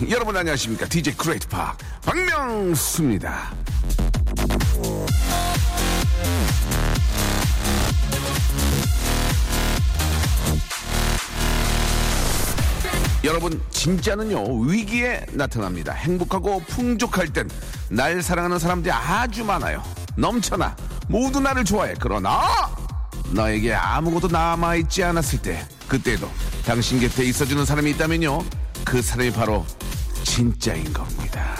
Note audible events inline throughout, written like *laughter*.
*laughs* 여러분 안녕하십니까? DJ Great Park 박명수입니다. 여러분 진짜는요 위기에 나타납니다. 행복하고 풍족할 땐 날 사랑하는 사람들이 아주 많아요. 넘쳐나. 모두 나를 좋아해. 그러나 너에게 아무것도 남아있지 않았을 때 그때도 당신 곁에 있어주는 사람이 있다면요 그 사람이 바로 진짜인 겁니다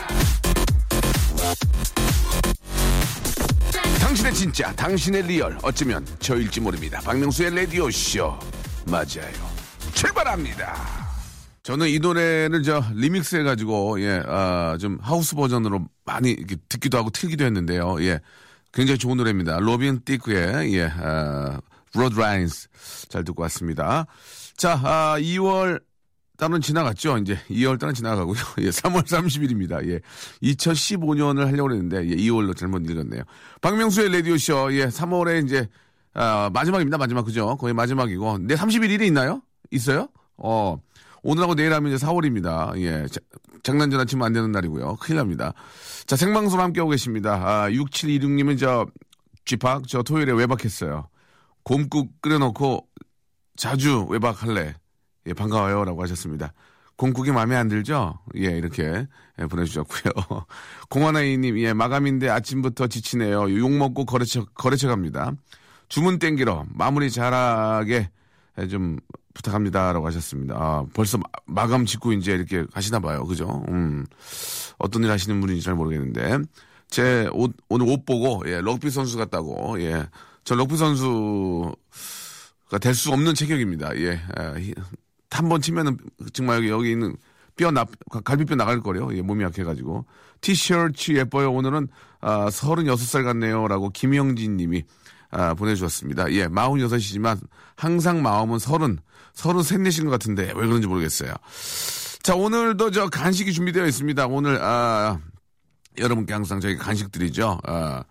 당신의 진짜 당신의 real 어쩌면 저일지 모릅니다 박명수의 라디오 쇼 맞아요 출발합니다 저는 이 노래를 저 리믹스 해가지고 예, 아, 좀 하우스 버전으로 많이 듣기도 하고 틀기도 했는데요. 예, 굉장히 좋은 노래입니다. Robin Thicke의 예, 아, Blurred Lines 잘 듣고 왔습니다. 자, 아, 2월 달은 지나갔죠. 이제 2월 달은 지나가고요. *laughs* 예, 3월 30일입니다. 예, 2015년을 하려고 했는데 예, 2월로 잘못 읽었네요. 박명수의 라디오 쇼 예, 3월에 이제 아, 마지막입니다. 마지막 그죠? 거의 마지막이고. 내 31일이 있나요? 있어요? 어. 오늘하고 내일 하면 이제 4월입니다. 예. 자, 장난 전화 치면 안 되는 날이고요. 큰일 납니다. 자, 생방송 함께하고 계십니다. 아, 6726님은 저, 쥐팍, 저 토요일에 외박했어요. 곰국 끓여놓고 자주 외박할래. 예, 반가워요. 라고 하셨습니다. 곰국이 마음에 안 들죠? 예, 이렇게 예, 보내주셨고요. *laughs* 공화나이님, 예, 마감인데 아침부터 지치네요. 욕 먹고 거래처, 거래처 갑니다. 주문 땡기러 마무리 잘하게 예, 좀 부탁합니다라고 하셨습니다. 아, 벌써 마, 감 짓고 이제 이렇게 하시나 봐요. 그죠? 음. 어떤 일 하시는 분인지 잘 모르겠는데. 제 옷, 오늘 옷 보고, 예, 럭비 선수 같다고, 예. 저 럭비 선수가 될 수 없는 체격입니다. 예. 한 번 치면은 정말 여기, 있는 뼈 나, 갈비뼈 나갈 거래요. 예, 몸이 약해가지고. 티셔츠 예뻐요. 오늘은, 아, 36살 같네요. 라고 김영진 님이, 아, 보내주셨습니다. 예, 46이지만 항상 마음은 서른, 서른 셋넷인 것 같은데 왜 그런지 모르겠어요. 자, 오늘도 저 간식이 준비되어 있습니다. 오늘, 아, 여러분께 항상 저희 간식 드리죠. 아,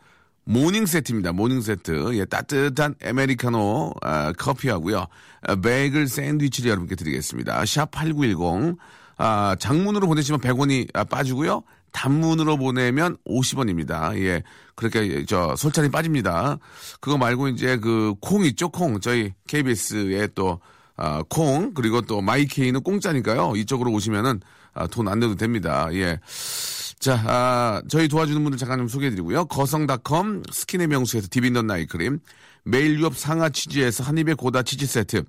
morning 세트입니다. morning 세트. 예, 따뜻한 아메리카노 아, 커피하고요. 아, 베이글 샌드위치를 여러분께 드리겠습니다. 샵 8910. 아, 장문으로 보내시면 100원이 아, 빠지고요. 단문으로 보내면 50원입니다. 예. 그렇게 저 솔찬이 빠집니다. 그거 말고 이제 그 콩 있죠? 콩. 저희 KBS에 또 아, 콩 그리고 또 My K는 공짜니까요. 이쪽으로 오시면은 아, 돈 안 내도 됩니다. 예. 자, 아, 저희 도와주는 분들 잠깐 좀 소개해드리고요. 거성닷컴 스킨의 명수에서 디빈던 아이크림, 매일 유업 상하 치즈에서 한입의 고다 치즈 세트,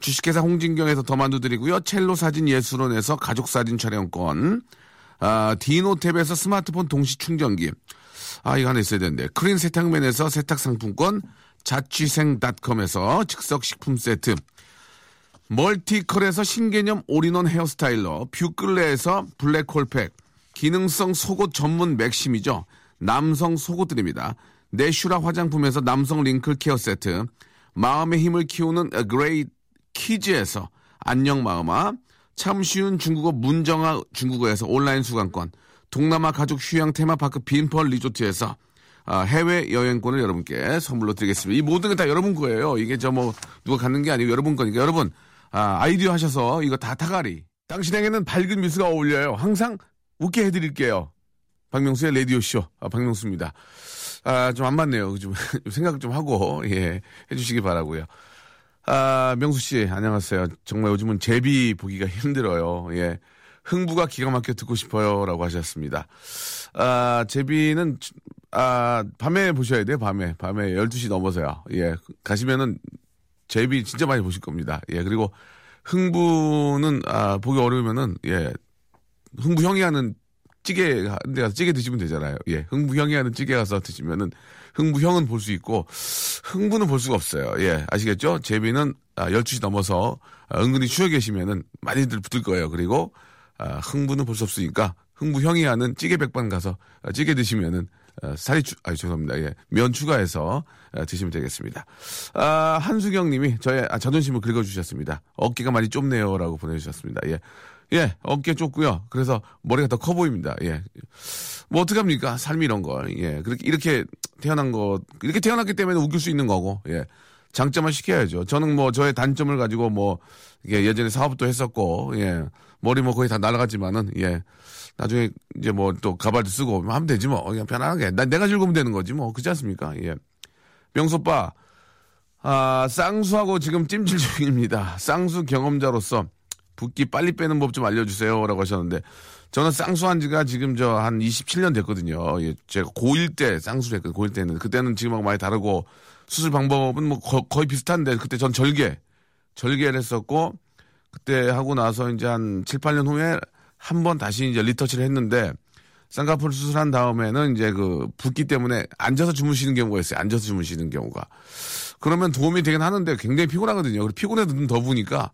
주식회사 홍진경에서 더만두 드리고요. 첼로 사진 예술원에서 가족 사진 촬영권, 아, 디노탭에서 스마트폰 동시 충전기, 아, 이거 하나 있어야 되는데, 크린 세탁맨에서 세탁 상품권, 자취생닷컴에서 즉석식품 세트, 멀티컬에서 신개념 all-in-one hair styler, 뷰클레에서 블랙홀팩, 기능성 속옷 전문 맥심이죠. 남성 속옷들입니다. 내슈라 화장품에서 남성 wrinkle care 세트, 마음의 힘을 키우는 그레이 키즈에서 안녕 마음아, 참 쉬운 중국어 문정아 중국어에서 온라인 수강권, 동남아 가족 휴양 테마파크 Vinpearl 리조트에서 아, 해외 여행권을 여러분께 선물로 드리겠습니다. 이 모든 게 다 여러분 거예요. 이게 저 뭐 누가 갖는 게 아니고 여러분 거니까 여러분 아, 아이디어 하셔서 이거 다 타가리. 당신에게는 밝은 뉴스가 어울려요. 항상 웃게 해드릴게요. 박명수의 라디오쇼. 아, 박명수입니다. 아, 좀 안 맞네요. 좀 *laughs* 생각 좀 하고, 예, 해주시기 바라고요 아, 명수 씨, 안녕하세요. 정말 요즘은 제비 보기가 힘들어요. 예. 흥부가 기가 막혀 듣고 싶어요. 라고 하셨습니다. 아, 제비는, 아, 밤에 보셔야 돼요. 밤에. 밤에 12시 넘어서요. 예. 가시면은 제비 진짜 많이 보실 겁니다. 예. 그리고 흥부는, 아, 보기 어려우면은, 예. 흥부 형이 하는 찌개 한 데 가서 찌개 드시면 되잖아요. 예. 흥부 형이 하는 찌개 가서 드시면은 흥부 형은 볼 수 있고 흥부는 볼 수가 없어요. 예. 아시겠죠? 제비는 아, 12시 넘어서 아, 은근히 쉬어 계시면은 많이들 붙을 거예요. 그리고 아, 흥부는 볼 수 없으니까 흥부 형이 하는 찌개 백반 가서 아, 찌개 드시면은 어, 살이 추, 아 죄송합니다. 예. 면 추가해서 어, 드시면 되겠습니다. 아, 한수경 님이 저의 아, 자존심을 긁어주셨습니다. 어깨가 많이 좁네요 라고 보내주셨습니다. 예. 예, 어깨 좁고요. 그래서 머리가 더 커 보입니다. 예. 뭐 어떡합니까? 삶이 이런 걸. 예. 그렇게, 이렇게 태어난 거, 이렇게 태어났기 때문에 웃길 수 있는 거고, 예. 장점을 시켜야죠. 저는 뭐 저의 단점을 가지고 뭐, 이게 예전에 사업도 했었고, 예. 머리 뭐 거의 다 날아갔지만은, 예. 나중에 이제 뭐 또 가발도 쓰고 하면 되지 뭐. 그냥 편안하게. 난 내가 즐거우면 되는 거지 뭐. 그렇지 않습니까? 예. 명소빠, 아, 쌍수하고 지금 찜질 *laughs* 중입니다. 쌍수 경험자로서 붓기 빨리 빼는 법 좀 알려주세요. 라고 하셨는데, 저는 쌍수한 지가 지금 저 한 27년 됐거든요. 예, 제가 고1 때 쌍수를 했거든요. 고1 때는. 그때는 지금하고 많이 다르고, 수술 방법은 뭐 거, 거의 비슷한데, 그때 전 절개, 절개를 했었고, 그때 하고 나서 이제 한 7, 8년 후에 한 번 다시 이제 리터치를 했는데, 쌍꺼풀 수술한 다음에는 이제 그 붓기 때문에 앉아서 주무시는 경우가 있어요. 앉아서 주무시는 경우가. 그러면 도움이 되긴 하는데 굉장히 피곤하거든요. 그리고 피곤해도 눈더 부니까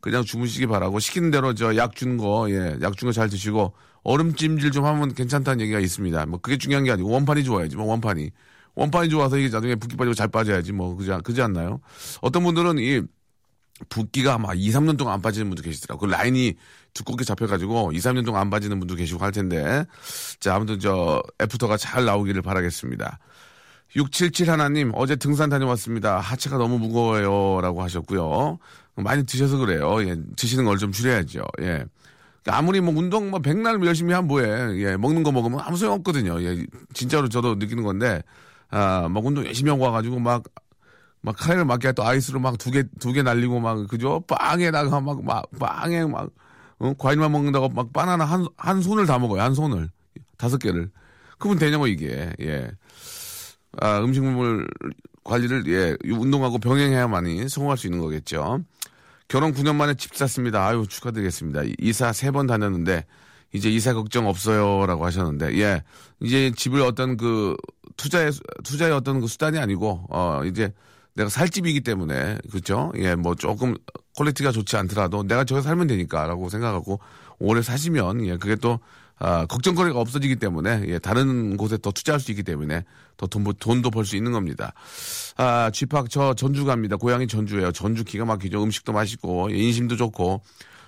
그냥 주무시기 바라고 시키는 대로 저 약 준 거, 예, 약 준 거 잘 드시고 얼음 찜질 좀 하면 괜찮다는 얘기가 있습니다. 뭐 그게 중요한 게 아니고 원판이 좋아야지, 뭐 원판이. 원판이 좋아서 이게 나중에 붓기 빠지고 잘 빠져야지 뭐 그지, 그지 않나요? 어떤 분들은 이 붓기가 막 2, 3년 동안 안 빠지는 분도 계시더라고요. 그 라인이 두껍게 잡혀가지고 2, 3년 동안 안 빠지는 분도 계시고 할 텐데. 자, 아무튼 저 애프터가 잘 나오기를 바라겠습니다. 677 하나님, 어제 등산 다녀왔습니다. 하체가 너무 무거워요. 라고 하셨고요. 많이 드셔서 그래요. 예, 드시는 걸 좀 줄여야죠. 예. 아무리 뭐 운동 뭐 백날 열심히 하면 뭐해. 예, 먹는 거 먹으면 아무 소용 없거든요. 예, 진짜로 저도 느끼는 건데, 아, 막 운동 열심히 하고 와가지고 막, 막 카레를 맞게 또 아이스로 막 두 개, 두 개 날리고 막, 그죠? 빵에다가 막, 막, 빵에 막, 어? 과일만 먹는다고 막 바나나 한, 한 손을 다 먹어요. 한 손을. 다섯 개를. 그분 되냐고, 이게. 예. 아, 음식물 관리를, 예, 운동하고 병행해야만이 성공할 수 있는 거겠죠. 결혼 9년 만에 집 샀습니다. 아유, 축하드리겠습니다. 이사 세 번 다녔는데, 이제 이사 걱정 없어요. 라고 하셨는데, 예. 이제 집을 어떤 그, 투자의, 투자의 어떤 그 수단이 아니고, 어, 이제 내가 살 집이기 때문에, 그죠? 예, 뭐 조금 quality가 좋지 않더라도 내가 저기 살면 되니까 라고 생각하고, 오래 사시면, 예, 그게 또, 아, 걱정거리가 없어지기 때문에, 예, 다른 곳에 더 투자할 수 있기 때문에, 더 돈, 돈도 벌 수 있는 겁니다. 아, 쥐팍, 저 전주 갑니다. 고향이 전주예요. 전주 기가 막히죠. 음식도 맛있고, 예, 인심도 좋고.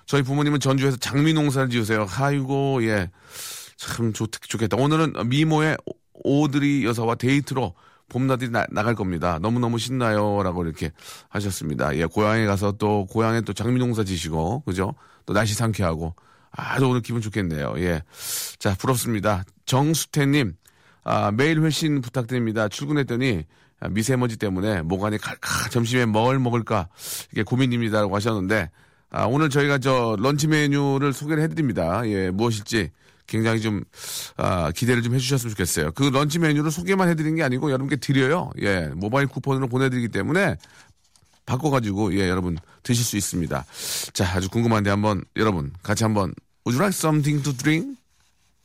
저희 부모님은 전주에서 장미 농사를 지으세요. 아이고, 예. 참 좋, 좋겠다. 오늘은 미모의 오드리 여사와 데이트로 봄나들이 나, 갈 겁니다. 너무너무 신나요. 라고 이렇게 하셨습니다. 예, 고향에 가서 또, 고향에 또 장미 농사 지시고, 그죠? 또 날씨 상쾌하고. 아주 오늘 기분 좋겠네요. 예. 자, 부럽습니다. 정수태님, 아, 매일 회신 부탁드립니다. 출근했더니 미세먼지 때문에 목안이 칼칼 점심에 뭘 먹을까 이게 고민입니다라고 하셨는데 아, 오늘 저희가 저 런치 메뉴를 소개를 해드립니다. 예, 무엇일지 굉장히 좀 아, 기대를 좀 해주셨으면 좋겠어요. 그 런치 메뉴를 소개만 해드리는 게 아니고 여러분께 드려요. 예, 모바일 쿠폰으로 보내드리기 때문에 바꿔가지고 예 여러분 드실 수 있습니다. 자 아주 궁금한데 한번 여러분 같이 한번 Would you like something to drink?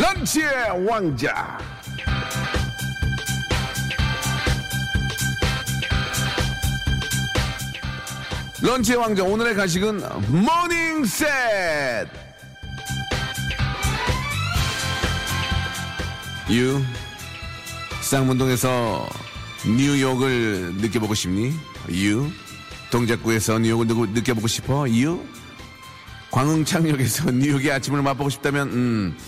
lunch의 왕자. lunch의 왕자 오늘의 간식은 morning set. you 쌍문동에서 뉴욕을 느껴보고 싶니? you 동작구에서 뉴욕을 느- 느껴보고 싶어? you 광흥창역에서 *laughs* 뉴욕의 아침을 맛보고 싶다면 음,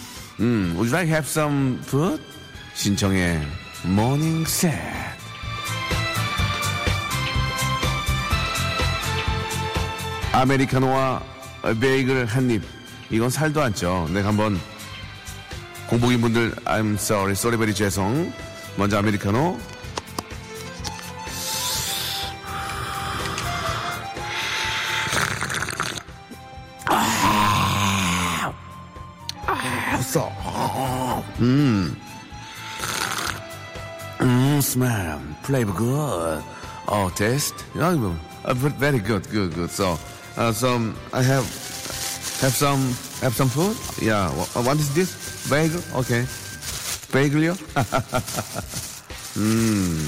음, would you like have some food? 신청해 morning set. 아메리카노와 베이글 한 입. 이건 살도 안 쪄. 내가 한번 공복인 분들 I'm sorry, sorry very 죄송. 먼저 아메리카노. 음. 음, smell, flavor good. Oh, taste. Oh, very good, good, good. So, uh, so I have have some have some food. Yeah. What, what is this? Bagel. Okay. Bagel요? 음.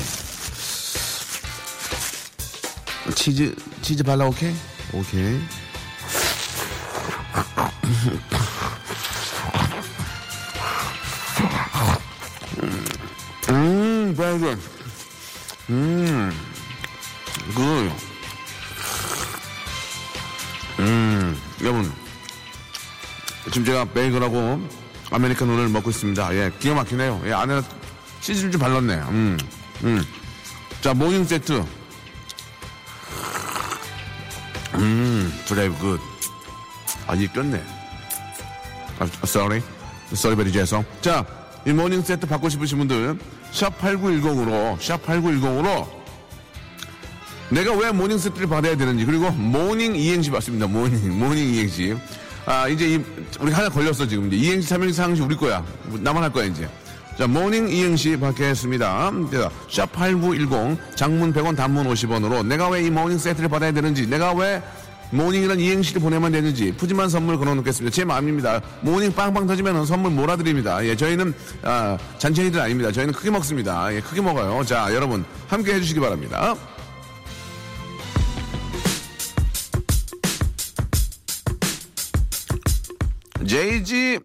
*laughs* 치즈 치즈 발라 오케이? 오케이. 음, 베이글. 음, 그, 음, 여러분. 지금 제가 베이글하고 아메리카노를 먹고 있습니다. 예, 기가 막히네요. 예, 안에 치즈를 좀 발랐네. 음, 음. 자, morning 세트. 음, 드라이브 good. 아, 이 꼈네. 아, sorry. 죄송. 자, 이 morning 세트 받고 싶으신 분들, 샵8910으로, 샵8910으로, 내가 왜 morning 세트를 받아야 되는지, 그리고 morning 이행시 받습니다. morning, morning 이행시. 아, 이제 이, 우리 하나 걸렸어, 지금. 이제 이행시, 삼행시, 사행시 우리 거야. 나만 할 거야, 이제. 자, morning 이행시 받겠습니다. 자, 샵8910, 장문 100원, 단문 50원으로 내가 왜 이 morning 세트를 받아야 되는지, 내가 왜 morning이란 이행시를 보내면 되는지 푸짐한 선물 걸어놓겠습니다. 제 마음입니다. morning 빵빵 터지면 선물 몰아드립니다. 예, 저희는 아, 잔챙이들 아닙니다. 저희는 크게 먹습니다. 예, 크게 먹어요. 자, 여러분 함께 해주시기 바랍니다. 제이지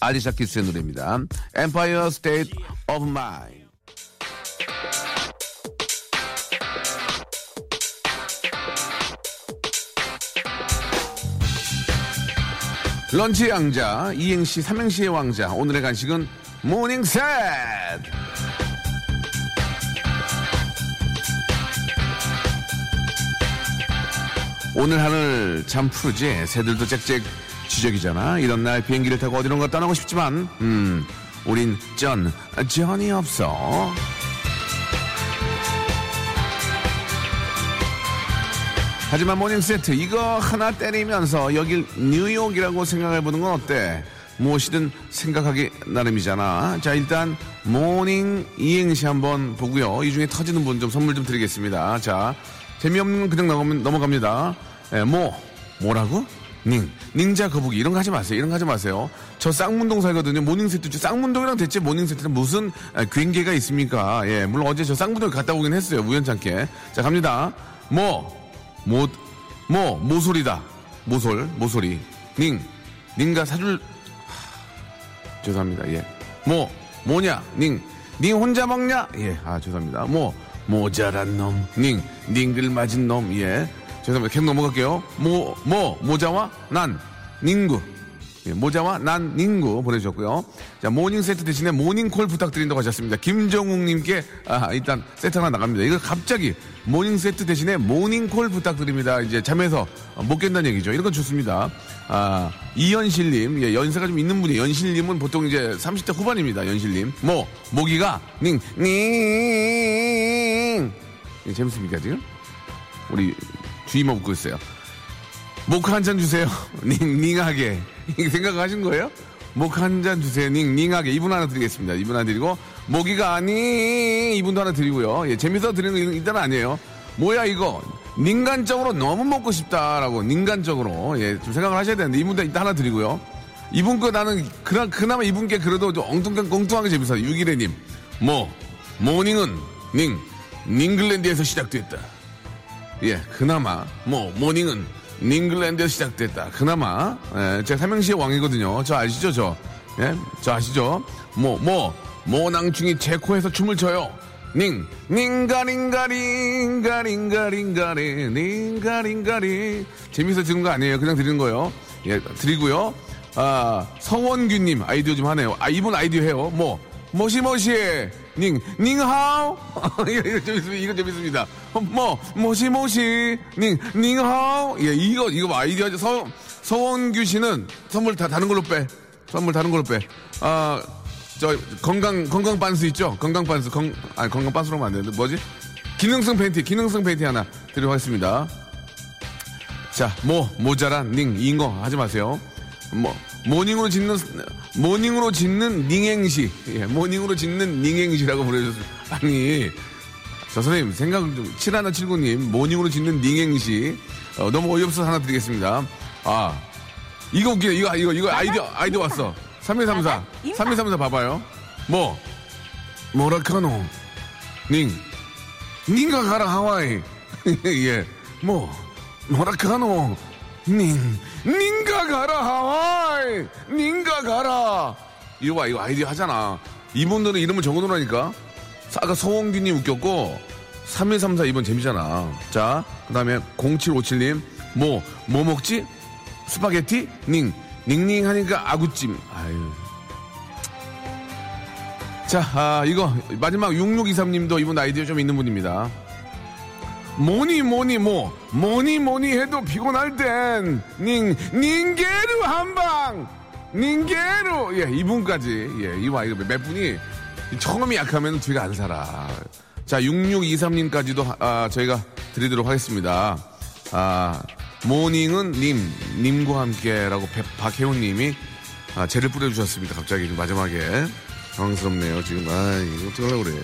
알리샤 키스의 노래입니다. Empire State of Mind. 런치 양자, 이행시, 삼행시의 왕자. 오늘의 간식은 모닝셋! 오늘 하늘 참 푸르지. 새들도 짹짹 지적이잖아. 이런 날 비행기를 타고 어디론가 떠나고 싶지만, 음, 우린 전, 전이 없어. 하지만 morning 세트 이거 하나 때리면서 여길 뉴욕이라고 생각해보는 건 어때? 무엇이든 생각하기 나름이잖아. 자 일단 morning 이행시 한번 보고요. 이 중에 터지는 분 좀 선물 좀 드리겠습니다. 자 재미없는 건 그냥 넘어갑- 넘어갑니다. 에, 뭐 뭐라고? 닝 닝자 거북이 이런 거 하지 마세요. 이런 거 하지 마세요. 저 쌍문동 살거든요. morning 세트 쌍문동이랑 대체 morning 세트는 무슨 아, 관계가 있습니까? 예 물론 어제 저 쌍문동 갔다 오긴 했어요. 우연찮게. 자 갑니다. 뭐 모, 뭐, 모솔이다. 모솔, 모솔이. 닝, 닝가 사줄, 하, 죄송합니다. 예. 뭐, 뭐냐, 닝, 닝 혼자 먹냐? 예, 아, 죄송합니다. 뭐, 모자란 놈, 닝, 닝겔 맞은 놈, 예. 죄송합니다. 계속 넘어갈게요. 모, 뭐, 모자와 난닝구. 예, 모자와 난닝구 보내주셨고요. 자, morning 세트 대신에 모닝콜 부탁드린다고 하셨습니다. 김정욱님께, 아, 일단 세트 하나 나갑니다. 이거 갑자기 morning 세트 대신에 모닝콜 부탁드립니다. 이제 잠에서 못 깬다는 얘기죠. 이런 건 좋습니다. 아, 이연실님, 예, 연세가 좀 있는 분이, 연실님은 보통 이제 30대 후반입니다. 연실님. 뭐, 모기가, 닝, 닝. 예, 재밌습니까, 지금? 우리 주임업 듣고 있어요. 모카 한 잔 주세요. *laughs* 닝, 닝하게. 생각하신 거예요? 모카 한잔 주세요. 닝, 닝하게. 이분 하나 드리겠습니다. 이분 하나 드리고, 모기가 아니, 이분도 하나 드리고요. 예, 재밌어 드리는 거 일단은 아니에요. 뭐야, 이거. 닝간적으로 너무 먹고 싶다라고, 닝간적으로. 예, 좀 생각을 하셔야 되는데, 이분도 일단 하나 드리고요. 이분 거 나는, 그나, 그나마 이분께 그래도 좀 엉뚱한, 엉뚱하게 재밌어요. 유기래님. 뭐, 모닝은, 닝, 닝글랜드에서 시작됐다. 예, 그나마 뭐 모닝은 닝글랜드에서 시작됐다. 그나마 예, 제가 삼행시의 왕이거든요. 저 아시죠, 저? 예, 저 아시죠? 뭐, 뭐, 모낭충이 제 코에서 춤을 춰요. 닝, 닝가링가링가링가링가리, 닝가링가리. 재밌어 드리는 거 아니에요. 그냥 드리는 거예요. 예, 드리고요. 아, 성원규님 아이디어 좀 하네요. 아, 이분 아이디어 해요. 뭐, もしもし, 닝, 닝하오. *laughs* 이거 재밌습니다. 이거 재밌습니다. 어, 뭐, もしもし, 닝, 닝하오. 예, 이거, 이거 아이디어죠. 서, 서원규 씨는 선물 다 다른 걸로 빼. 선물 다른 걸로 빼. 아, 저, 건강, 건강 빤스 있죠? 건강 빤스, 건, 아니, 건강 빤스로 하면 안 되는데, 뭐지? 기능성 팬티, 기능성 팬티 하나 드리도록 하겠습니다. 자, 뭐, 모자란, 닝, 잉어 하지 마세요. 뭐, morning으로 짓는, morning으로 짓는 닝행시. 예, morning으로 짓는 닝행시라고 보내주셨습니다. 아니, 저 선생님, 생각 좀, 7179님, morning으로 짓는 닝행시. 어, 너무 어이없어서 하나 드리겠습니다. 아, 이거 웃기네. 이거, 이거, 이거 아이디어, 아이디어 왔어. 3134. 3134 봐봐요. 뭐, 뭐라카노. 닝. 닝가 가라, 하와이. *laughs* 예. 뭐, 뭐라카노. 닝. 닝가 가라, 하와이. 닝가 가라. 이거 봐, 이거 아이디어 하잖아. 이분들은 이름을 적어놓으라니까. 아까 서홍균님 웃겼고, 3134 이분 재밌잖아. 자, 그 다음에 0757님, 뭐, 뭐 먹지? 스파게티? 닝. 닝닝 하니까 아구찜. 아유. 자, 아, 이거, 마지막 6623님도 이분 아이디어 좀 있는 분입니다. 뭐니 뭐니 뭐. 뭐니 뭐니 해도 피곤할 땐 닝, 닝게루 한방. 닝게루. 예 이분까지. 예 이와 몇 분이 처음이 약하면 뒤가 안 살아. 자 6623님까지도 아, 저희가 드리도록 하겠습니다. 아 모닝은 님 님과 함께라고 배- 박혜훈님이 아, 죄를 뿌려주셨습니다. 갑자기 마지막에. 당황스럽네요 지금. 아 이거 어떡하려고 그래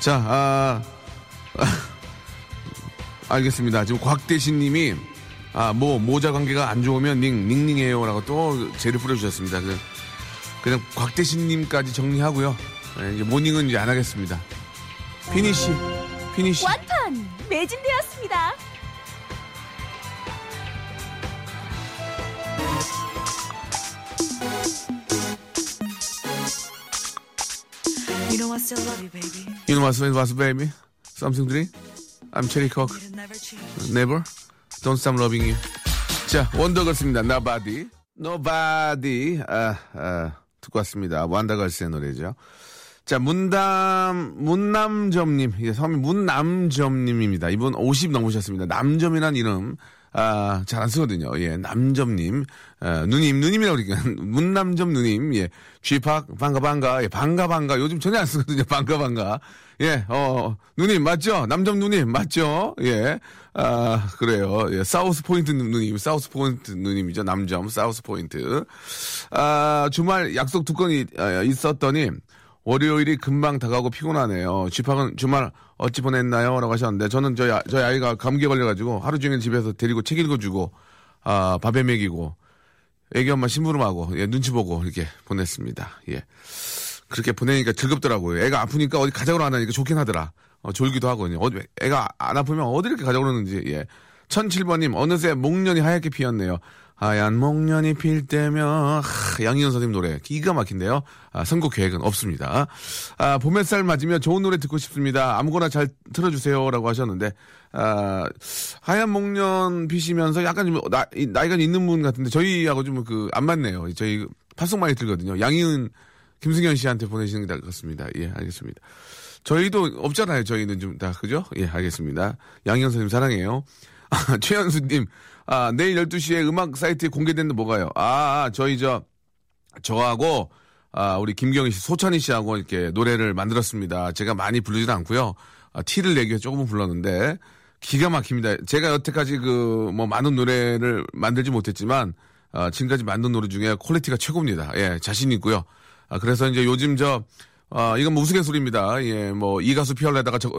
자 아. *laughs* 알겠습니다. 지금 곽대신 님이, 아, 뭐, 모자 관계가 안 좋으면 닝, 닝닝해요. 라고 또 죄를 뿌려주셨습니다. 그냥, 그냥 곽대신 님까지 정리하고요. 네, 이제 모닝은 이제 안 하겠습니다. 피니시, 피니시. 완판 매진되었습니다. You know I still love you, baby. You know what's, what's baby? Something three? I'm Cherry Coke. Never. Don't stop loving you. 자, 원더걸스입니다. Nobody. Nobody. 아, 아, 듣고 왔습니다. 원더걸스의 노래죠. 자, 문담, 문남점님. 예, 성이 문남점님입니다. 이분 50 넘으셨습니다. 남점이란 이름. 아, 잘 안 쓰거든요. 예, 남점님. 아, 누님, 누님이라고 그러니까. *laughs* 문남점 누님. 예, 쥐팍, 반가, 반가. 예, 반가, 반가. 요즘 전혀 안 쓰거든요. 반가, 반가. 예, 어, 누님, 맞죠? 남점 누님, 맞죠? 예. 아, 그래요. 예, 사우스 포인트 누님, 사우스 포인트 누님이죠. 남점, 사우스 포인트. 아, 주말 약속 두 건이 아, 있었더니, 월요일이 금방 다가오고 피곤하네요. 집학은 주말 어찌 보냈나요? 라고 하셨는데, 저는 저희, 아- 저희 아이가 감기에 걸려가지고 하루 종일 집에서 데리고 책 읽어주고, 아, 밥에 먹이고, 애기 엄마 심부름하고, 예, 눈치 보고 이렇게 보냈습니다. 예. 그렇게 보내니까 즐겁더라고요. 애가 아프니까 어디 가자고 안 하니까 좋긴 하더라. 어, 졸기도 하거든요. 어디, 애가 안 아프면 어디 이렇게 가자고 그러는지, 예. 1007번님, 어느새 목련이 하얗게 피었네요. 하얀 목련이 필 때면, 하, 양희은 선생님 노래. 기가 막힌데요. 아, 선곡 계획은 없습니다. 아, 봄 햇살 맞으면 좋은 노래 듣고 싶습니다. 아무거나 잘 틀어주세요. 라고 하셨는데, 아, 하얀 목련 피시면서 약간 좀 나, 이- 나이가 있는 분 같은데, 저희하고 좀 그, 안 맞네요. 저희 파송 많이 들거든요. 양희은 김승현 씨한테 보내시는 게 나을 것 같습니다. 예, 알겠습니다. 저희도 없잖아요. 저희는 좀 다, 그죠? 예, 알겠습니다. 양현 선생님 사랑해요. 아, *laughs* 최현수님, 아, 내일 12시에 음악 사이트에 공개되는 뭐가요? 아, 아, 저희 저, 저하고, 아, 우리 김경희 씨, 소찬희 씨하고 이렇게 노래를 만들었습니다. 제가 많이 부르진 않고요. 아, 티를 내기 위해서 조금은 불렀는데, 기가 막힙니다. 제가 여태까지 그, 뭐, 많은 노래를 만들지 못했지만, 아, 지금까지 만든 노래 중에 quality가 최고입니다. 예, 자신 있고요. 아, 그래서 이제 요즘 저, 아, 이건 뭐 우스갯소리입니다. 예, 뭐, 이 가수 피하려다가 저,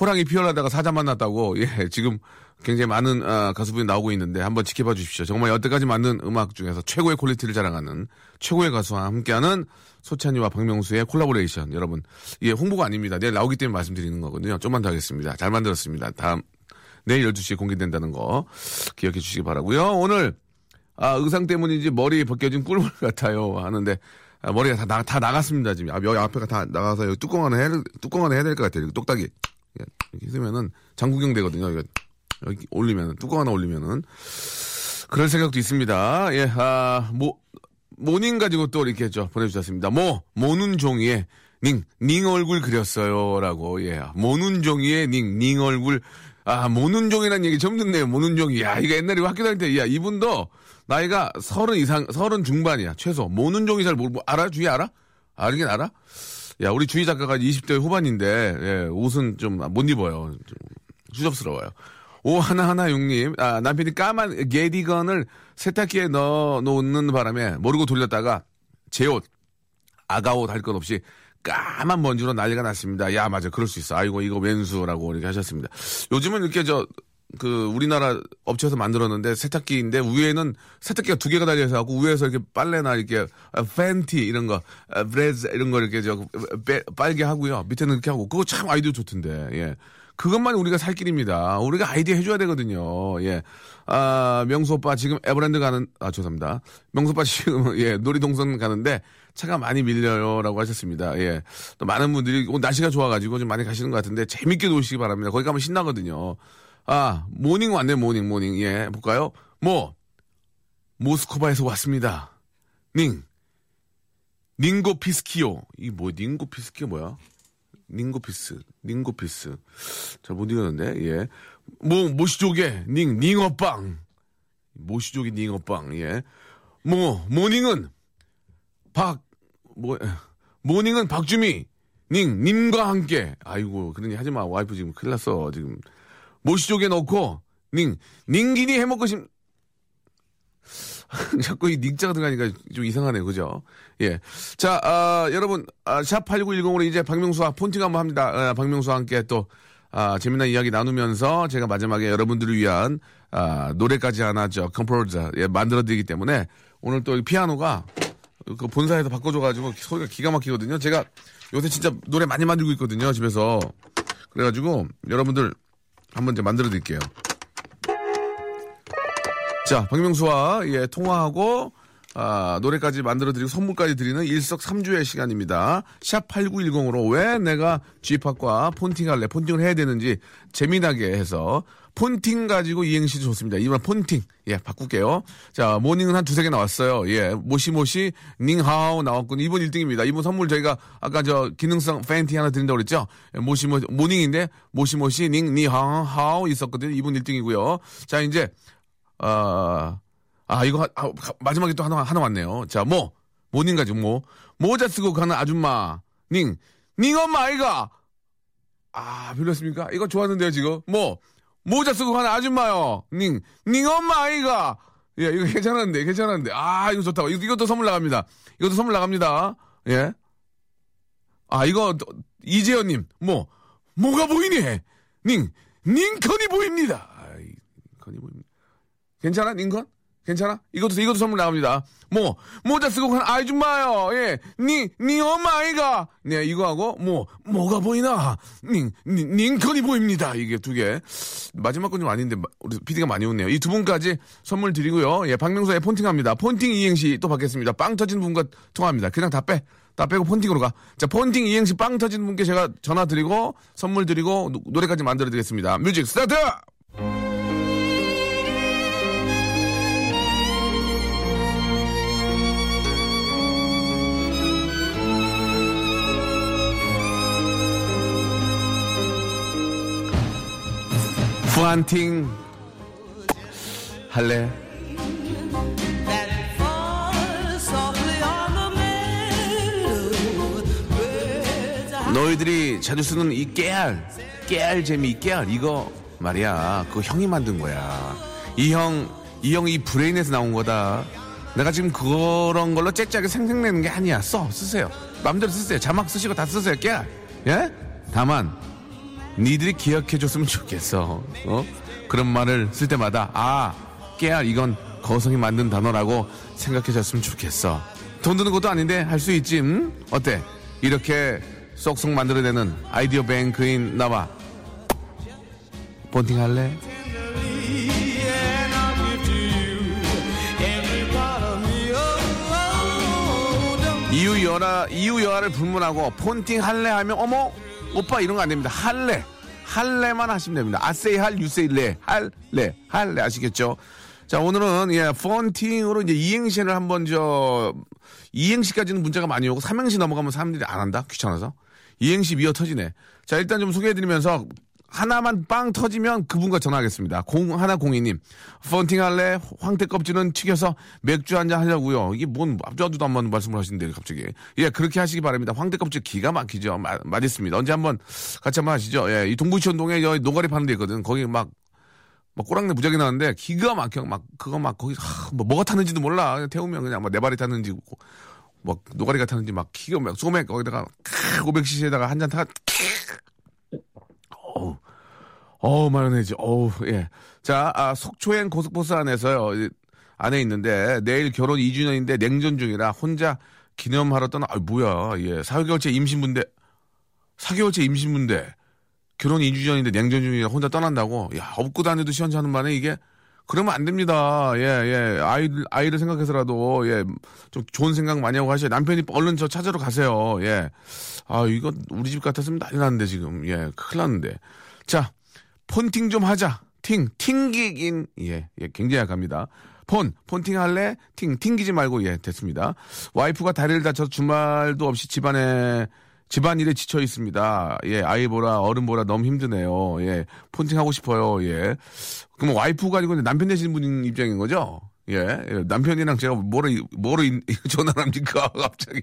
호랑이 피하려다가 사자 만났다고, 예, 지금 굉장히 많은, 아, 가수분이 나오고 있는데 한번 지켜봐 주십시오. 정말 여태까지 만든 음악 중에서 최고의 quality를 자랑하는 최고의 가수와 함께하는 소찬휘와 박명수의 콜라보레이션. 여러분, 예, 홍보가 아닙니다. 내일 나오기 때문에 말씀드리는 거거든요. 좀만 더 하겠습니다. 잘 만들었습니다. 다음, 내일 12시에 공개된다는 거 기억해 주시기 바라고요 오늘, 아, 의상 때문인지 머리 벗겨진 골룸 같아요. 하는데, 아, 머리가 다, 나, 다 나갔습니다. 지금. 아, 여기 앞에가 다 나가서 여기 뚜껑 하나 될- 뚜껑 하나 해야 될 것 같아요. 똑딱이. 예, 이렇게 해주면은 장구경 되거든요. 이거 여기 올리면은, 뚜껑 하나 올리면은. 그럴 생각도 있습니다. 예, 아, 모, 모닝 가지고 또 이렇게 저 보내주셨습니다. 모, 모눈 종이에 닝, 닝 얼굴 그렸어요. 라고, 예. 모눈 종이에 닝, 닝 얼굴. 아, 모눈 종이라는 얘기 처음 듣네요. 모눈 종이. 야, 이거 옛날에 학교 다닐 때, 야, 이분도 나이가 서른 이상, 서른 중반이야. 최소. 모눈 종이 잘 모르, 뭐, 알아? 주희 알아? 알긴 알아? 야, 우리 주희 작가가 20대 후반인데, 예, 옷은 좀 못 입어요. 좀 수접스러워요. 오하나하나육님, 아, 남편이 까만 게디건을 세탁기에 넣어 놓는 바람에 모르고 돌렸다가 제 옷, 아가 옷 할 것 없이 까만 먼지로 난리가 났습니다. 야, 맞아. 그럴 수 있어. 아이고, 이거 왼수라고 이렇게 하셨습니다. 요즘은 이렇게 저, 그, 우리나라 업체에서 만들었는데 세탁기인데 위에는 세탁기가 두 개가 달려서 하고 위에서 이렇게 빨래나 이렇게 아, 팬티 이런 거, 아, 브레즈 이런 거 이렇게 저, 빼, 빨게 하고요. 밑에는 이렇게 하고. 그거 참 아이디어 좋던데, 예. 그것만 우리가 살 길입니다. 우리가 아이디어 해줘야 되거든요. 예. 아, 명수 오빠 지금 에버랜드 가는, 아, 죄송합니다. 명수 오빠 지금, *laughs* 예, 놀이동산 가는데 차가 많이 밀려요 라고 하셨습니다. 예. 또 많은 분들이 오늘 날씨가 좋아가지고 좀 많이 가시는 것 같은데 재밌게 노시기 바랍니다. 거기 가면 신나거든요. 아, 모닝 왔네, 모닝, 모닝. 예, 볼까요? 뭐, 모스코바에서 왔습니다. 닝. 닝고 피스키오. 이 뭐, 닝고 피스키오 뭐야? 닝고피스, 닝고피스. 잘 못 읽었는데, 예. 뭐, 모시조개, 닝, 닝어빵. 모시조개, 닝어빵, 예. 뭐, 모닝은, 박, 뭐, 모닝은 박주미, 닝, 님과 함께. 아이고, 그러니 하지 마. 와이프 지금 큰일 났어, 지금. 모시조개 넣고, 닝, 닝기니 해먹고 싶, *laughs* 자꾸 이 닉자가 들어가니까 좀 이상하네요. 그죠? 예. 자, 아, 여러분, 아, 샵8910으로 이제 박명수와 폰팅 한번 합니다. 아, 박명수와 함께 또, 아, 재미난 이야기 나누면서 제가 마지막에 여러분들을 위한, 아, 노래까지 하나, 저, 컴포저, 예, 만들어 드리기 때문에 오늘 또이 피아노가 그 본사에서 바꿔줘가지고 소리가 기가 막히거든요. 제가 요새 진짜 노래 많이 만들고 있거든요. 집에서. 그래가지고 여러분들 한번 이제 만들어 드릴게요. 자, 박명수와 예, 통화하고 아, 노래까지 만들어드리고 선물까지 드리는 일석삼조의 시간입니다. 샵 8910으로 왜 내가 G팍과 폰팅할래, 폰팅을 해야 되는지 재미나게 해서 폰팅 가지고 이행시 좋습니다. 이번 폰팅. 예, 바꿀게요. 자, 모닝은 한 두세 개 나왔어요. 예, 모시모시, 닝하오 나왔군. 이번 1등입니다. 이번 선물 저희가 아까 저 기능성 팬티 하나 드린다고 그랬죠? 예, 모시모시, 모닝인데 모시모시, 닝, 니하오, 하오 있었거든요. 이번 1등이고요. 자, 이제 아, 아, 이거, 아, 마지막에 또 하나, 하나 왔네요. 자, 뭐, 모닝 가지고, 뭐, 모자 쓰고 가는 아줌마, 닝, 닝 엄마, 아이가! 아, 별로였습니까? 이거 좋았는데요, 지금? 뭐, 모자 쓰고 가는 아줌마요, 닝, 닝 엄마, 아이가! 예, 이거 괜찮았는데, 괜찮았는데. 아, 이거 좋다. 이거, 이것도 선물 나갑니다. 이것도 선물 나갑니다. 예. 아, 이거, 이재현님, 뭐, 뭐가 보이니? 닝, 닝컨이 보입니다. 아이, 컨이 보입니다. 괜찮아, 닝컨? 괜찮아? 이것도, 이것도 선물 나갑니다. 뭐, 모자 쓰고 간 아줌마요. 예. 니, 니 엄마 아이가. 네, 이거 하고, 뭐, 뭐가 보이나? 닝, 닝, 닝컨이 보입니다. 이게 두 개. 마지막 건 좀 아닌데, 우리 PD가 많이 웃네요. 이 두 분까지 선물 드리고요. 예, 박명수의 폰팅 합니다. 폰팅 이행시 또 받겠습니다. 빵 터진 분과 통화합니다. 그냥 다 빼. 다 빼고 폰팅으로 가. 자, 폰팅 이행시 빵 터진 분께 제가 전화 드리고, 선물 드리고, 노, 노래까지 만들어 드리겠습니다. Music start! 푸안팅 할래? 너희들이 자주 쓰는 이 깨알, 깨알 재미, 이 깨알 이거 말이야. 그거 형이 만든 거야. 이 형, 이 형이 브레인에서 나온 거다. 내가 지금 그런 걸로 째짜게 생생내는 게 아니야. 써, 쓰세요. 마음대로 쓰세요. 자막 쓰시고 다 쓰세요. 깨알. 예? 다만 니들이 기억해줬으면 좋겠어. 어? 그런 말을 쓸 때마다 아 깨알 이건 거성이 만든 단어라고 생각해줬으면 좋겠어. 돈 드는 것도 아닌데 할 수 있지. 응? 어때? 이렇게 쏙쏙 만들어내는 아이디어 뱅크인 나와 본팅 할래? 이유 여하 이유 여하를 불문하고 폰팅 할래 하면 어머 오빠 이런 거 안 됩니다. 할래. 할래만 하시면 됩니다. 아세이 할, 유세이 레. 할래. 할래. 아시겠죠? 자, 오늘은, 예, 폰팅으로 이제 이행시를 한번 저, 이행시까지는 문자가 많이 오고, 삼행시 넘어가면 사람들이 안 한다? 귀찮아서. 이행시 미어 터지네. 자, 일단 좀 소개해드리면서, 하나만 빵 터지면 그분과 전화하겠습니다. 공, 하나 공이님. 펀팅 할래? 황태 껍질은 튀겨서 맥주 한잔 하려고요. 이게 뭔, 앞자두도 한번 말씀을 하시는데, 갑자기. 예, 그렇게 하시기 바랍니다. 황태 껍질 기가 막히죠. 마, 맛있습니다. 언제 한번 같이 한번 하시죠. 예, 이 동부이촌동에 여기 노가리 파는 데 있거든. 거기 막, 막 꼬랑내 무지하게 나왔는데 기가 막혀 막 그거 막 거기 하, 뭐 뭐가 탔는지도 몰라 태우면 그냥 막내 발이 탔는지 막 노가리가 탔는지 막 기가 막 소맥 거기다가 500cc에다가 한 잔 타. 어우 어우 마요네즈 어우 예 자 아, 속초행 고속버스 안에서요 이- 안에 있는데 내일 결혼 2주년인데 냉전 중이라 혼자 기념하러 떠나 아 뭐야 예 4개월째 임신분데 4개월째 임신분데 결혼 2주 전인데 냉전 중이라 혼자 떠난다고? 야, 업고 다녀도 시원찮은 만에 이게 그러면 안 됩니다. 예, 예. 아이들, 아이를 생각해서라도, 예, 좀 좋은 생각 많이 하고 하셔야 남편이 얼른 저 찾으러 가세요. 예. 아, 이거 우리 집 같았으면 난리 났는데, 지금. 예, 큰일 났는데. 자, 폰팅 좀 하자. 팅, 팅기긴, 예, 예, 굉장히 약합니다. 폰, 폰팅 할래? 팅, 팅기지 말고, 예, 됐습니다. 와이프가 다리를 다쳐서 주말도 없이 집안에, 집안일에 지쳐 있습니다. 예, 아이 보라, 어른 보라 너무 힘드네요. 예, 폰팅 하고 싶어요. 예. 그럼 와이프가 아니고 남편 되시는 분 입장인 거죠? 예, 예, 남편이랑 제가 뭐로, 이- 뭐로 이- *laughs* 전화를 합니까? *laughs* 갑자기.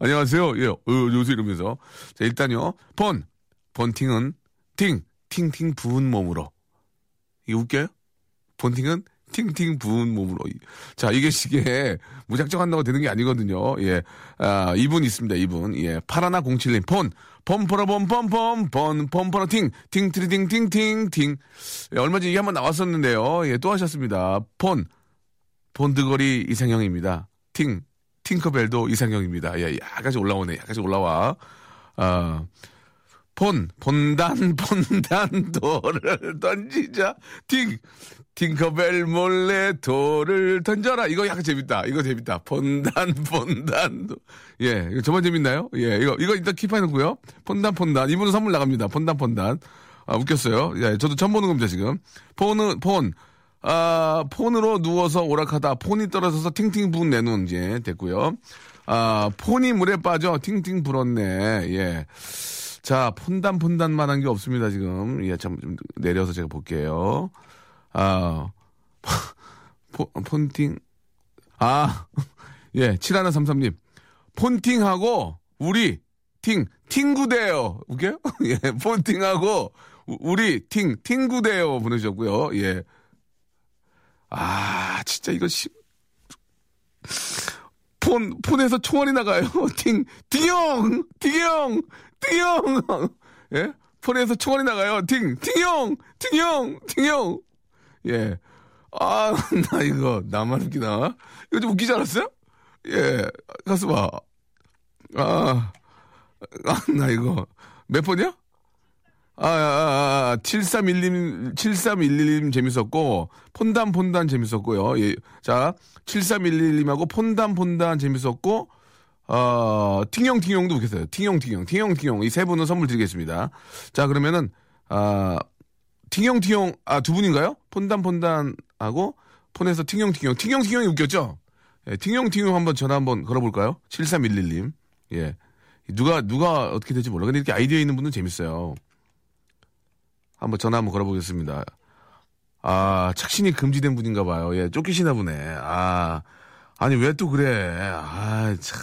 안녕하세요. 예, 어, 요새 이러면서. 자, 일단요. 폰. 폰팅은 팅, 팅팅 부은 몸으로. 이게 웃겨요? 본팅은 팅팅 부은 몸으로. 자, 이게 시계 무작정 한다고 되는 게 아니거든요. 예. 아, 이분 있습니다, 이분. 예. 파라나 07님. 폰. 펌퍼라 펌펌펌 번 펌퍼라 팅. 팅 트리팅 팅팅 팅. 예, 얼마 전에 이게 한번 나왔었는데요. 예, 또 하셨습니다. 폰. 본드거리 이상형입니다. 팅. 팅커벨도 이상형입니다. 예, 약간씩 올라오네. 약간씩 올라와. 아, 폰, 본단, *laughs* 본단, 돌을 던지자. 팅, 팅커벨 몰래 돌을 던져라. 이거 약간 재밌다. 이거 재밌다. 본단, 본단. 도- 예, 이거 저만 재밌나요? 예, 이거, 이거 일단 킵해놓고요. 폰단, 폰단. 이분은 선물 나갑니다. 폰단, 폰단. 아, 웃겼어요. 예, 저도 처음 보는 겁니다, 지금. 폰은, 폰. 아, 폰으로 누워서 오락하다 폰이 떨어져서 팅팅 부은 내눈, 예, 됐고요. 아, 폰이 물에 빠져 팅팅 불었네. 예. 자, 폰단 폰단만 한 게 없습니다, 지금. 예, 참, 좀 내려서 제가 볼게요. 아, *laughs* 폰, 폰팅. 아, *laughs* 예, 7133님. 폰팅하고, 우리, 팅, 팅구대요. 웃겨요? *laughs* 예, 폰팅하고, 우- 우리, 팅, 팅구대요. 보내주셨고요. 예. 아, 진짜 이거 심, 폰, 폰에서 총알이 나가요. 팅, 팅형! 팅형! 팅형! *laughs* 예? 폰에서 총알이 나가요. 팅, 팅형! 팅형! 팅형! 예. 아, *laughs* 나 이거, 나만 웃기나? 이거 좀 웃기지 않았어요? 예. 가수 봐. 아, 아, 나 이거. 몇 번이야? 아, 아, 아, 아, 7311님, 7311님 재밌었고, 폰단, 폰단 재밌었고요. 예. 자, 7311님하고 폰단, 폰단 재밌었고, 어, 팅용, 팅용도 웃겼어요. 팅용, 팅용, 팅용, 팅용. 이 세 분은 선물 드리겠습니다. 자, 그러면은, 아, 팅용, 팅용, 아, 두 분인가요? 폰단, 폰단하고, 폰에서 팅용, 팅용. 팅용, 팅용이 웃겼죠? 예, 팅용, 팅용 한번 전화 한번 걸어볼까요? 7311님. 예. 누가, 누가 어떻게 될지 몰라. 근데 이렇게 아이디어 있는 분은 재밌어요. 한번 전화 한번 걸어보겠습니다. 아, 착신이 금지된 분인가 봐요. 예, 쫓기시나 보네. 아, 아니, 왜 또 그래. 아, 참.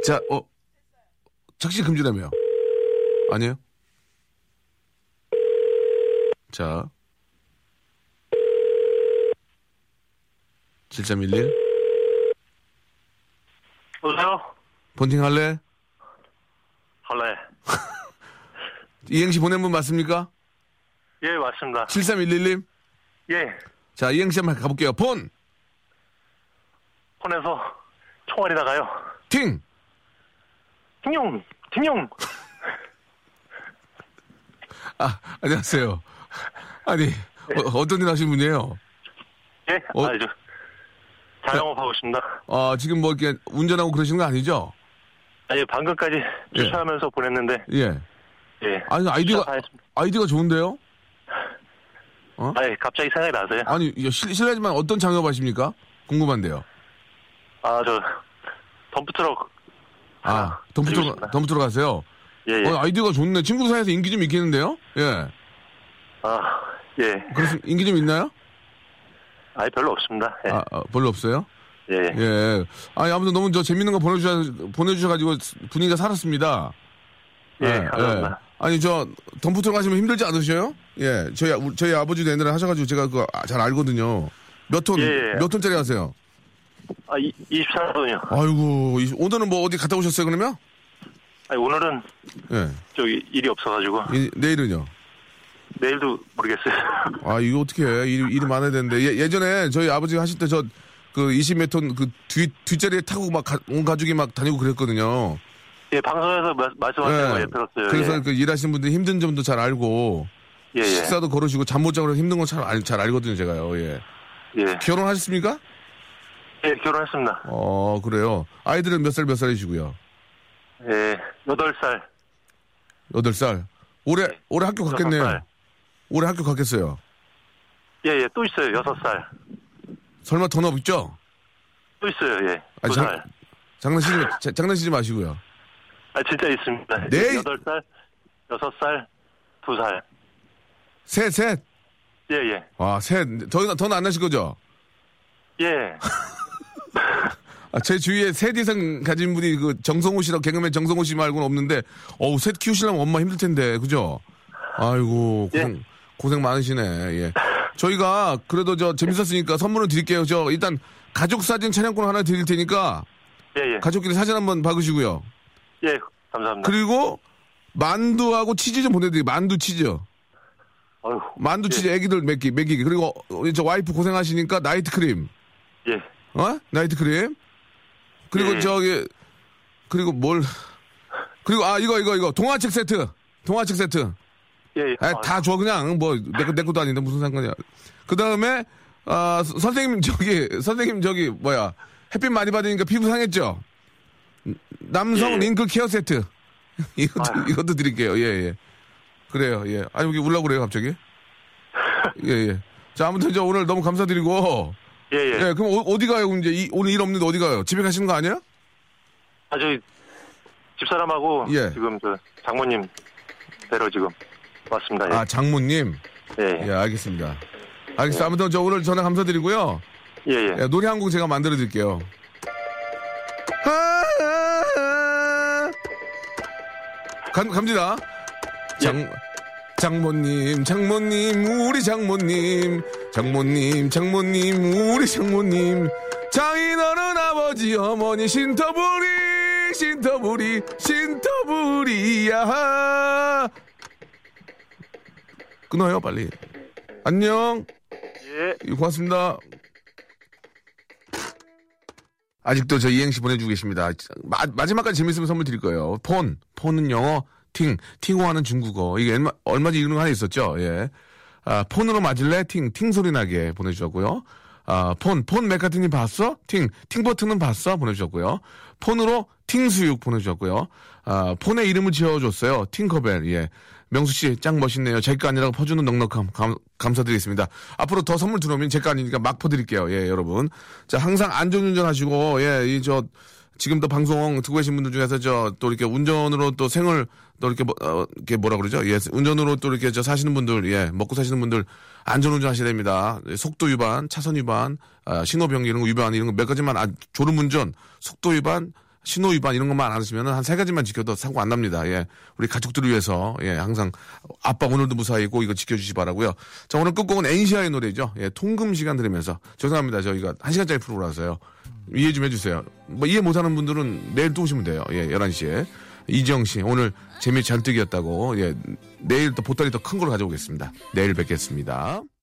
자, 어, 착신 금지라며. 아니에요? 자. 7311. 여보세요? 본팅 할래? 할래. *laughs* 이행시 보낸 분 맞습니까? 예, 맞습니다. 7311님. 예, 자, 이행시 한번 가볼게요. 폰, 폰에서 총알이 나가요. 팅, 팅용, 팅용. 아, 안녕하세요. 아니, 어, 떤일 하시는 분이에요? 예, 어? 아주 자영업하고 있습니다. 아, 지금 뭐 이렇게 운전하고 그러시는 거 아니죠? 아니, 방금까지 주차하면서 보냈는데, 예. 예. 아니, 아이디가. 아이디가 좋은데요? 아니, 갑자기 생각이 나서요. 아니, 실, 실례지만 어떤 장업 하십니까? 궁금한데요. 아, 저, 덤프트럭. 아, 하나 덤프 드리고 쪽, 싶습니다. 덤프 들어가세요? 예, 예. 어, 아이디가 좋네. 친구 사이에서 인기 좀 있겠는데요? 예. 아, 예. 그래서 인기 좀 있나요? 아니, 별로 없습니다. 예. 아, 아, 별로 없어요? 예. 예. 아니, 아무튼 너무 저 재밌는 거 보내주셔, 보내주셔가지고 분위기가 살았습니다. 예, 감사합니다. 아니 저 덤프트럭 하시면 힘들지 않으셔요? 예, 저희 아- 저희 아버지도 옛날에 하셔가지고 제가 그거 아- 잘 알거든요. 몇 톤, 예, 예. 몇 톤짜리 하세요? 아, 이, 24분이요. 아이고, 이- 오늘은 뭐 어디 갔다 오셨어요, 그러면? 아니, 오늘은 예. 저기 일이 없어가지고 이- 내일은요? 내일도 모르겠어요. *laughs* 아, 이거 어떻게 해. 일이, 일이 많아야 되는데. 예, 전에 저희 아버지 하실 때 저 그 20몇 톤 그 뒤, 뒷자리에 타고 막온 가족이 막 다니고 그랬거든요. 예, 방송에서 마- 말씀하시는 거 예, 들었어요. 그래서 예. 그 일하시는 분들 힘든 점도 잘 알고 예, 예. 식사도 거르시고 잠 못 자고 힘든 건 잘 잘 알거든요, 제가요. 예. 예. 결혼하셨습니까? 예, 결혼했습니다. 어, 그래요. 아이들은 몇 살 몇 살이시고요? 예, 8살. 여덟 살. 올해 네. 올해 학교 갔겠네요. 여섯 살. 올해 학교 갔겠어요. 예, 예, 또 있어요. 6살. 설마 더 없죠? 또 있어요. 예. 아니, 2살. 장- 장난치지 마- 자- 장난치지 마시고요. 아, 진짜 있습니다. 네. 8살, 6살, 2살. 셋, 셋. 예, 예. 와, 셋. 더, 더는 안 나실 거죠? 예. *laughs* 아, 제 주위에 셋 이상 가진 분이 그 정성호 씨라고 개그맨 정성호 씨 말고는 없는데, 어우, 셋 키우시려면 엄마 힘들 텐데, 그죠? 아이고, 고생, 예. 고생 많으시네, 예. 저희가 그래도 저 재밌었으니까 선물을 드릴게요. 저 일단 가족 사진 촬영권 하나 드릴 테니까, 예, 예. 가족끼리 사진 한번 박으시고요. 예, 감사합니다. 그리고 만두하고 치즈 좀 보내드릴게요. 만두 치즈. 어휴. 만두 예. 치즈 애기들 먹기, 먹이기. 그리고 우리 저 와이프 고생하시니까 night cream. 예. 어? night cream. 그리고 예. 저기 그리고 뭘 그리고 아 이거 이거 이거 동화책 세트. 동화책 세트. 예, 예. 아, 다 줘 그냥 뭐내거 내 것도 아닌데 무슨 상관이야. 그 다음에 아 서- 선생님 저기 선생님 저기 뭐야 햇빛 많이 받으니까 피부 상했죠. 남성 예. 링크 케어 세트. *laughs* 이것도 아유. 이것도 드릴게요. 예 예. 그래요. 예. 아 여기 울라 그래요 갑자기. *laughs* 예 예. 자 아무튼 저 오늘 너무 감사드리고 예, 예. 예, 그럼 어, 디 가요? 이제 이- 오늘 일 없는데 어디 가요? 집에 가시는 거 아니야? 아, 저희 집사람하고 예. 지금 저 장모님 뵈러 지금 왔습니다. 예. 아, 장모님. 예, 예, 알겠습니다. 알겠습니다. 아무튼 저 오늘 전화 감사드리고요. 예, 예. 예, 노래 한 곡 제가 만들어 드릴게요. 아, 아, 아. 감, 갑니다. 장, 장모님, 장모님, 우리 장모님, 장모님, 장모님, 우리 장모님, 장인어른 아버지, 어머니, 신터부리, 신터부리, 신터부리야. 끊어요, 빨리. 안녕. 예. 예, 고맙습니다. 아직도 저 이행시 보내주고 계십니다. 마, 마지막까지 재밌으면 선물 드릴 거예요. 폰, 폰은 영어, 팅, 팅호하는 중국어. 이게 얼마, 얼마 전에 이런 거 하나 있었죠. 예. 아, 폰으로 맞을래? 팅, 팅 소리 나게 보내주셨고요. 아, 폰, 폰 맥카트니 봤어? 팅, 팅 버튼은 봤어? 보내주셨고요. 폰으로 팅수육 보내주셨고요. 아, 폰에 이름을 지어줬어요. 팅커벨, 예. 명수 씨, 짱 멋있네요. 제 거 아니라고 퍼주는 넉넉함, 감, 감사드리겠습니다. 앞으로 더 선물 들어오면 제 거 아니니까 막 퍼드릴게요. 예, 여러분. 자, 항상 안전운전 하시고, 예, 이, 저, 지금도 방송 듣고 계신 분들 중에서 저, 또 이렇게 운전으로 또 생을, 또 이렇게, 뭐, 어, 이렇게 뭐라 그러죠? 예, 운전으로 또 이렇게 저 사시는 분들, 예, 먹고 사시는 분들 안전 운전 하셔야 됩니다. 예, 속도 위반, 차선 위반, 아, 신호병 이런 거 위반 이런 거 몇 가지만, 아, 졸음 운전, 속도 위반, 신호 위반 이런 것만 안 하시면 한 세 가지만 지켜도 사고 안 납니다. 예. 우리 가족들을 위해서, 예, 항상 아빠 오늘도 무사히 꼭 이거 지켜 주시 기 바라고요 자, 오늘 끝곡은 엔시아의 노래죠. 예, 통금 시간 들으면서. 죄송합니다. 저희가 한 시간짜리 프로라서요. 이해 좀 해주세요. 뭐 이해 못하는 분들은 내일 또 오시면 돼요. 예, 11시에. 이지영 씨, 오늘 재미 잔뜩이었다고. 예, 내일 또 보따리 더 큰 걸 가져오겠습니다. 내일 뵙겠습니다.